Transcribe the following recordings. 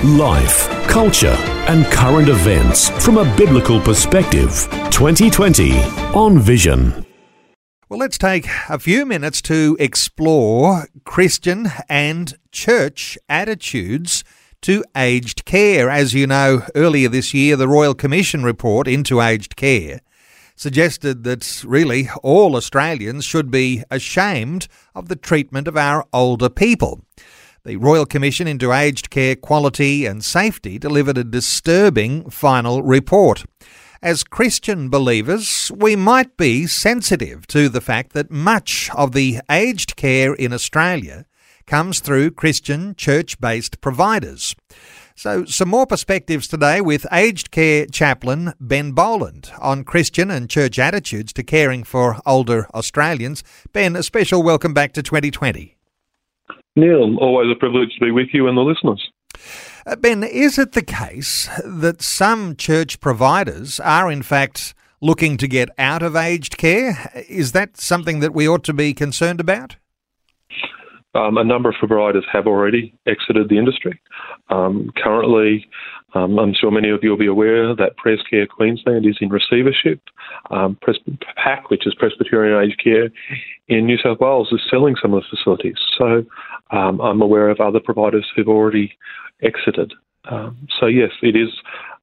Life, culture, and current events from a biblical perspective. 2020 on Vision. Well, let's take a few minutes to explore Christian and church attitudes to aged care. As you know, earlier this year, the Royal Commission report into aged care suggested that really all Australians should be ashamed of the treatment of our older people. The Royal Commission into Aged Care Quality and Safety delivered a disturbing final report. As Christian believers, we might be sensitive to the fact that much of the aged care in Australia comes through Christian church based providers. So, some more perspectives today with aged care chaplain Ben Boland on Christian and church attitudes to caring for older Australians. Ben, a special welcome back to 2020. Neil, always a privilege to be with you and the listeners. Uh, ben, is it the case that some church providers are in fact looking to get out of aged care? Is that something that we ought to be concerned about? Um, a number of providers have already exited the industry. Um, currently, um, I'm sure many of you will be aware that Prescare Queensland is in receivership. Um, Pres- PAC, which is Presbyterian Aged Care in New South Wales, is selling some of the facilities. So um, I'm aware of other providers who've already exited. Um, so, yes, it is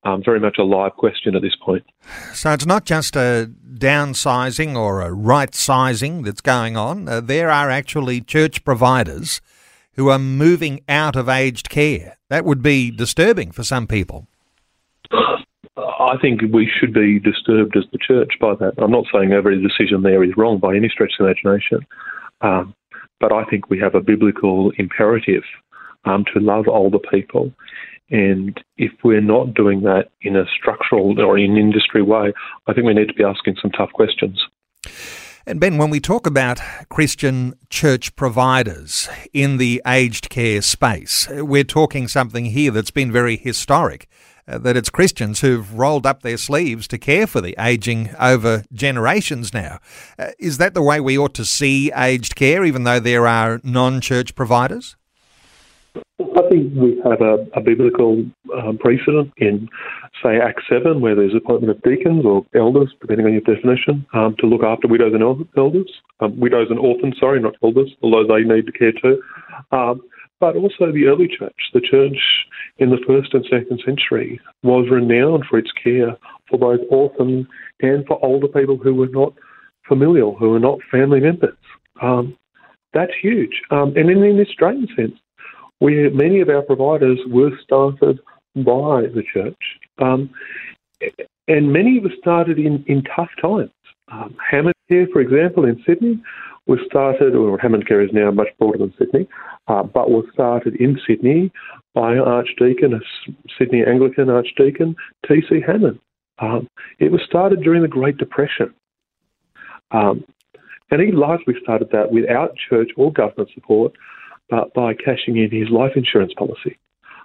um, very much a live question at this point. So it's not just a downsizing or a right sizing that's going on. Uh, there are actually church providers who are moving out of aged care. That would be disturbing for some people. I think we should be disturbed as the church by that. I'm not saying every decision there is wrong by any stretch of imagination, um, but I think we have a biblical imperative um, to love older people and if we're not doing that in a structural or in industry way, I think we need to be asking some tough questions. And Ben, when we talk about Christian church providers in the aged care space, we're talking something here that's been very historic. Uh, that it's Christians who've rolled up their sleeves to care for the aging over generations now. Uh, is that the way we ought to see aged care, even though there are non church providers? I think we have a, a biblical um, precedent in, say, Act 7, where there's appointment of deacons or elders, depending on your definition, um, to look after widows and elders, um, widows and orphans, sorry, not elders, although they need to care too. Um, but also the early church, the church in the first and second century, was renowned for its care for both orphans and for older people who were not familial, who were not family members. Um, that's huge. Um, and in an Australian sense, we many of our providers were started by the church, um, and many us started in, in tough times. Um, Hammond Care, for example, in Sydney, was started, or Hammond Care is now much broader than Sydney, uh, but was started in Sydney by Archdeacon, a Sydney Anglican Archdeacon, T.C. Hammond. Um, it was started during the Great Depression. Um, and he largely started that without church or government support but by cashing in his life insurance policy.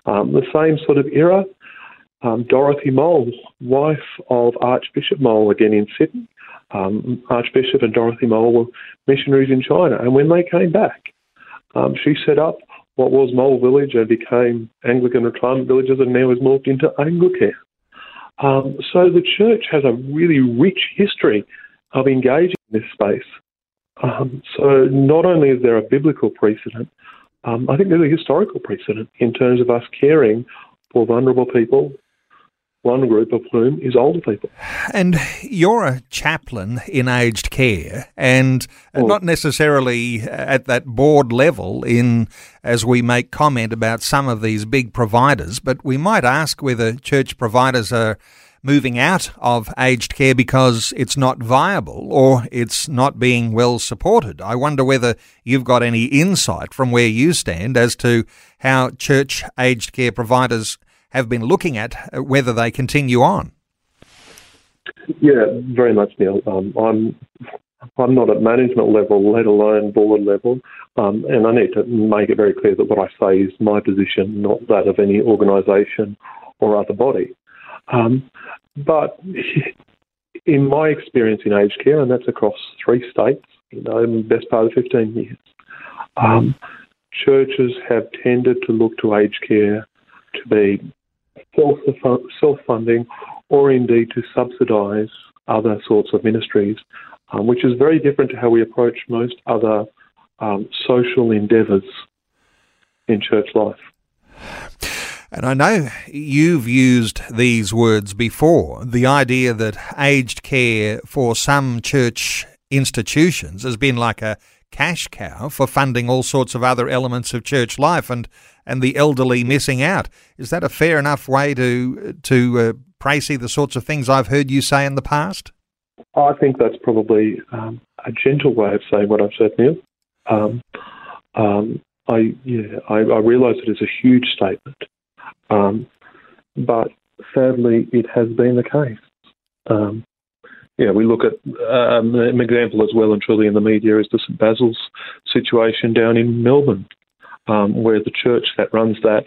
Um, the same sort of era, um, Dorothy Mowll, wife of Archbishop Mowll, again in Sydney. Um, Archbishop and Dorothy Mowll were missionaries in China, and when they came back, um, she set up what was Mowll Village and became Anglican retirement villages, and now has morphed into Anglicare. Um, so the church has a really rich history of engaging in this space. Um, so not only is there a biblical precedent, um, I think there's a historical precedent in terms of us caring for vulnerable people, one group of whom is older people. And you're a chaplain in aged care, and oh. not necessarily at that board level in as we make comment about some of these big providers, but we might ask whether church providers are moving out of aged care because it's not viable or it's not being well supported. I wonder whether you've got any insight from where you stand as to how church aged care providers have been looking at uh, whether they continue on. Yeah, very much, Neil. Um, I'm I'm not at management level, let alone board level, um, and I need to make it very clear that what I say is my position, not that of any organisation or other body. Um, but in my experience in aged care, and that's across three states, you know, the best part of 15 years, um, churches have tended to look to aged care to be self-funding or indeed to subsidise other sorts of ministries, um, which is very different to how we approach most other um, social endeavours in church life. And I know you've used these words before the idea that aged care for some church institutions has been like a cash cow for funding all sorts of other elements of church life and, and the elderly missing out. Is that a fair enough way to, to uh, Tracy, the sorts of things I've heard you say in the past? I think that's probably um, a gentle way of saying what I've said, Neil. Um, um, I yeah, I, I realise it is a huge statement, um, but sadly, it has been the case. Um, yeah, we look at um, an example as well and truly in the media is the St Basil's situation down in Melbourne, um, where the church that runs that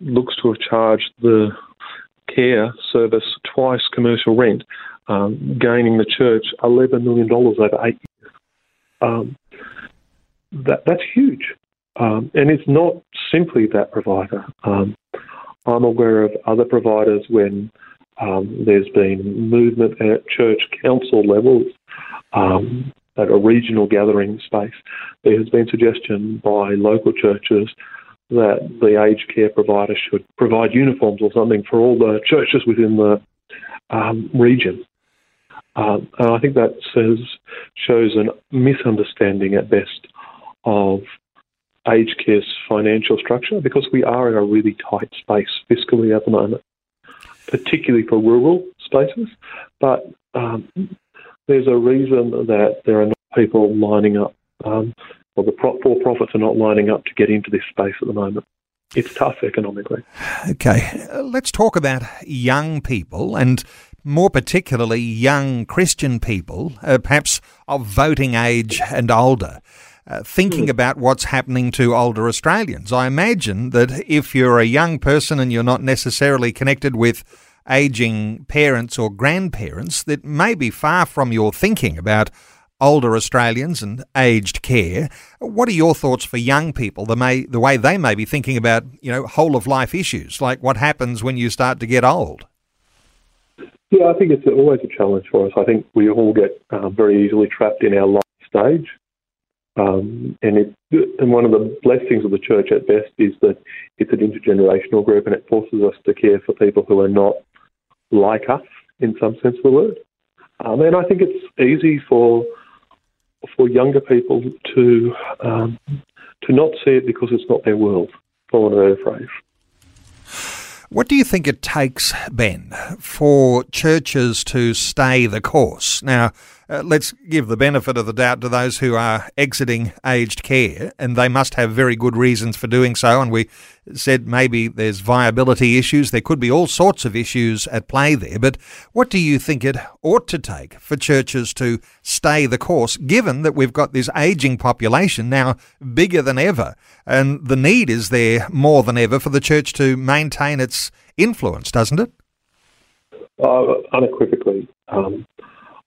looks to have charged the care service twice commercial rent, um, gaining the church $11 million over eight years. Um, that, that's huge. Um, and it's not simply that provider. Um, I'm aware of other providers when um, there's been movement at church council levels um, at a regional gathering space. There has been suggestion by local churches that the aged care provider should provide uniforms or something for all the churches within the um, region. Um, and I think that says shows a misunderstanding at best of aged care's financial structure because we are in a really tight space fiscally at the moment, particularly for rural spaces. But um, there's a reason that there are not people lining up um, well, the for profits are not lining up to get into this space at the moment. It's tough economically. Okay, let's talk about young people and more particularly young Christian people, uh, perhaps of voting age and older. Uh, thinking mm. about what's happening to older Australians. I imagine that if you're a young person and you're not necessarily connected with aging parents or grandparents, that may be far from your thinking about older Australians and aged care. What are your thoughts for young people, the, may, the way they may be thinking about, you know, whole of life issues, like what happens when you start to get old? Yeah, I think it's always a challenge for us. I think we all get uh, very easily trapped in our life stage. Um, and, it, and one of the blessings of the church at best is that it's an intergenerational group and it forces us to care for people who are not like us in some sense of the word. Um, and I think it's easy for for younger people to um, to not see it because it's not their world, for want of a phrase. What do you think it takes, Ben, for churches to stay the course? Now, uh, let's give the benefit of the doubt to those who are exiting aged care, and they must have very good reasons for doing so. And we said maybe there's viability issues. There could be all sorts of issues at play there. But what do you think it ought to take for churches to stay the course, given that we've got this aging population now bigger than ever, and the need is there more than ever for the church to maintain its influence, doesn't it? Uh, unequivocally. Um,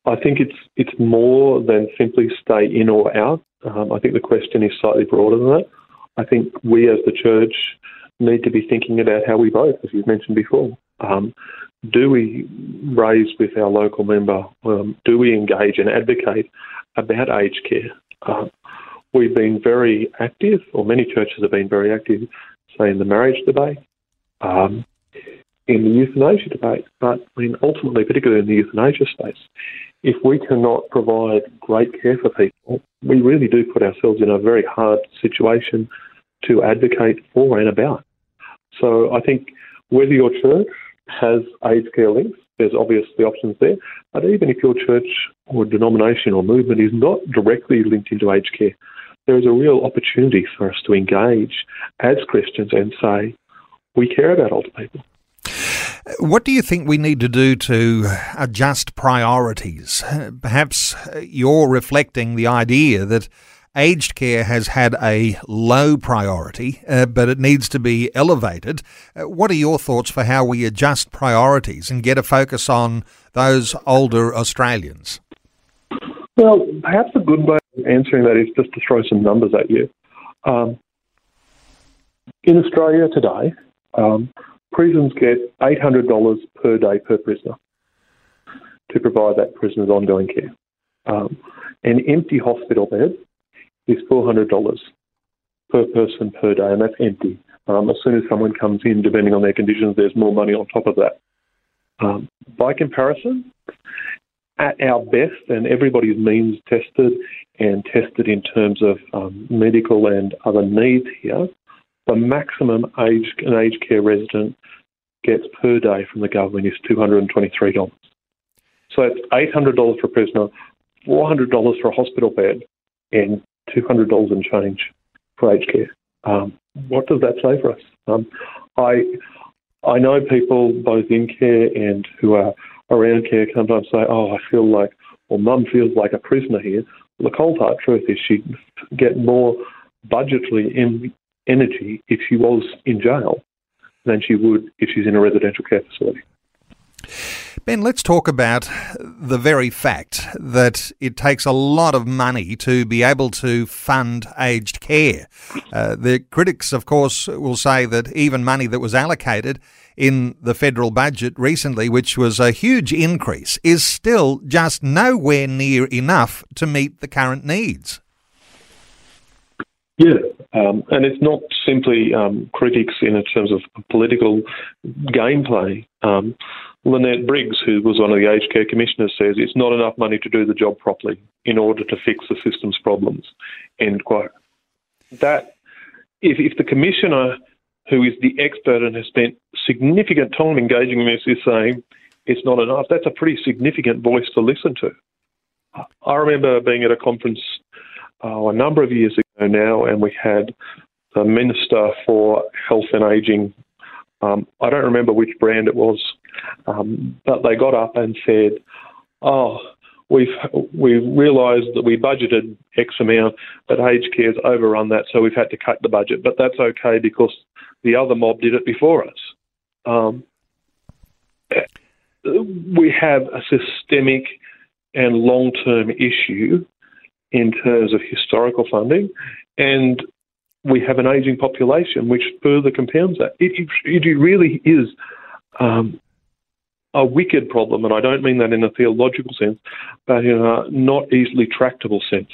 I think it's it's more than simply stay in or out. Um, I think the question is slightly broader than that. I think we as the church need to be thinking about how we vote, as you've mentioned before. Um, do we raise with our local member? Um, do we engage and advocate about aged care? Uh, we've been very active, or many churches have been very active, say in the marriage debate, um, in the euthanasia debate. But I mean, ultimately, particularly in the euthanasia space, if we cannot provide great care for people, we really do put ourselves in a very hard situation to advocate for and about. So I think whether your church has aged care links, there's obviously options there. But even if your church or denomination or movement is not directly linked into aged care, there is a real opportunity for us to engage as Christians and say, we care about older people. What do you think we need to do to adjust priorities? Perhaps you're reflecting the idea that aged care has had a low priority, uh, but it needs to be elevated. Uh, what are your thoughts for how we adjust priorities and get a focus on those older Australians? Well, perhaps a good way of answering that is just to throw some numbers at you. Um, in Australia today, um, prisons get $800 per day per prisoner to provide that prisoner's ongoing care. Um, an empty hospital bed is $400 per person per day, and that's empty. Um, as soon as someone comes in, depending on their conditions, there's more money on top of that. Um, by comparison, at our best, and everybody's means tested and tested in terms of um, medical and other needs here, the maximum age, an aged care resident gets per day from the government is $223. So it's $800 for a prisoner, $400 for a hospital bed, and $200 and change for aged care. Um, what does that say for us? Um, I I know people both in care and who are around care sometimes say, "Oh, I feel like," or "Mum feels like a prisoner here." The cold hard truth is she'd get more budgetary in energy if she was in jail than she would if she's in a residential care facility. Ben, let's talk about the very fact that it takes a lot of money to be able to fund aged care. Uh, the critics, of course, will say that even money that was allocated in the federal budget recently, which was a huge increase, is still just nowhere near enough to meet the current needs. Yeah, um, and it's not simply um, critics in terms of political gameplay. Um, Lynelle Briggs, who was one of the aged care commissioners, says it's not enough money to do the job properly in order to fix the system's problems. End quote. That if, if the commissioner, who is the expert and has spent significant time engaging in this, is saying it's not enough, that's a pretty significant voice to listen to. I remember being at a conference uh, a number of years ago now, and we had the Minister for Health and Ageing. Um, I don't remember which brand it was, um, but they got up and said, "Oh, we've we realised that we budgeted X amount, but aged care's overrun that, so we've had to cut the budget. But that's okay because the other mob did it before us." Um, we have a systemic and long-term issue in terms of historical funding, and we have an ageing population, which further compounds that. It, it, it really is um, a wicked problem, and I don't mean that in a theological sense, but in a not easily tractable sense.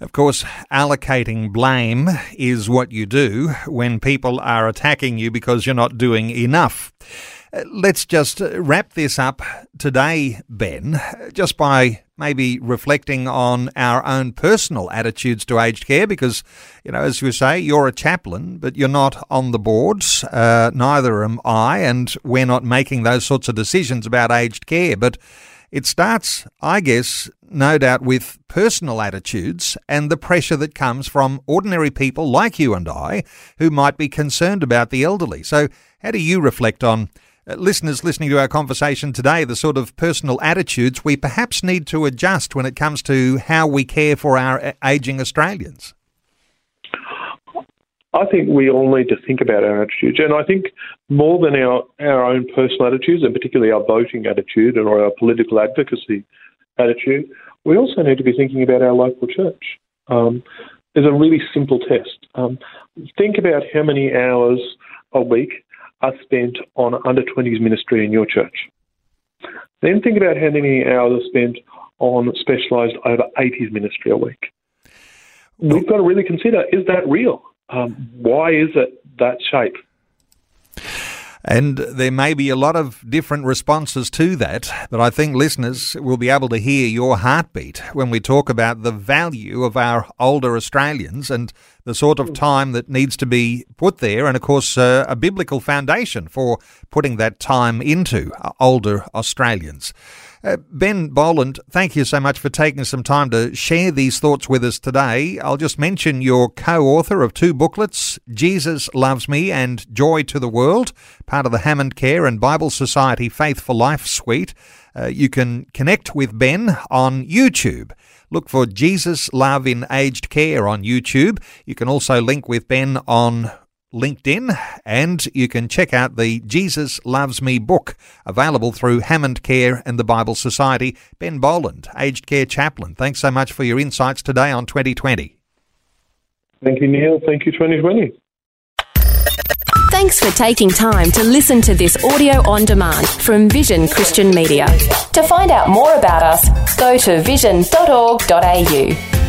Of course, allocating blame is what you do when people are attacking you because you're not doing enough. Uh, let's just wrap this up today, Ben, just by maybe reflecting on our own personal attitudes to aged care because, you know, as you say, you're a chaplain, but you're not on the boards. Uh, neither am I, and we're not making those sorts of decisions about aged care. But it starts, I guess, no doubt with personal attitudes and the pressure that comes from ordinary people like you and I who might be concerned about the elderly. So, how do you reflect on uh, listeners listening to our conversation today, the sort of personal attitudes we perhaps need to adjust when it comes to how we care for our uh, ageing Australians? I think we all need to think about our attitudes, and I think more than our, our own personal attitudes, and particularly our voting attitude or our political advocacy attitude, we also need to be thinking about our local church. Um, there's a really simple test. Um, think about how many hours a week are spent on under 20s ministry in your church. Then think about how many hours are spent on specialised over 80s ministry a week. We've got to really consider is that real? Um, why is it that shape? And there may be a lot of different responses to that, but I think listeners will be able to hear your heartbeat when we talk about the value of our older Australians and the sort of time that needs to be put there, and of course, uh, a biblical foundation for putting that time into older Australians. Uh, ben Boland, thank you so much for taking some time to share these thoughts with us today. I'll just mention you're co author of two booklets Jesus Loves Me and Joy to the World, part of the Hammond Care and Bible Society Faith for Life suite. Uh, you can connect with Ben on YouTube. Look for Jesus Love in Aged Care on YouTube. You can also link with Ben on LinkedIn, and you can check out the Jesus Loves Me book, available through Hammond Care and the Bible Society. Ben Boland, Aged Care Chaplain, thanks so much for your insights today on 2020. Thank you, Neil. Thank you, 2020. Thanks for taking time to listen to this audio on demand from Vision Christian Media. To find out more about us, go to vision.org.au.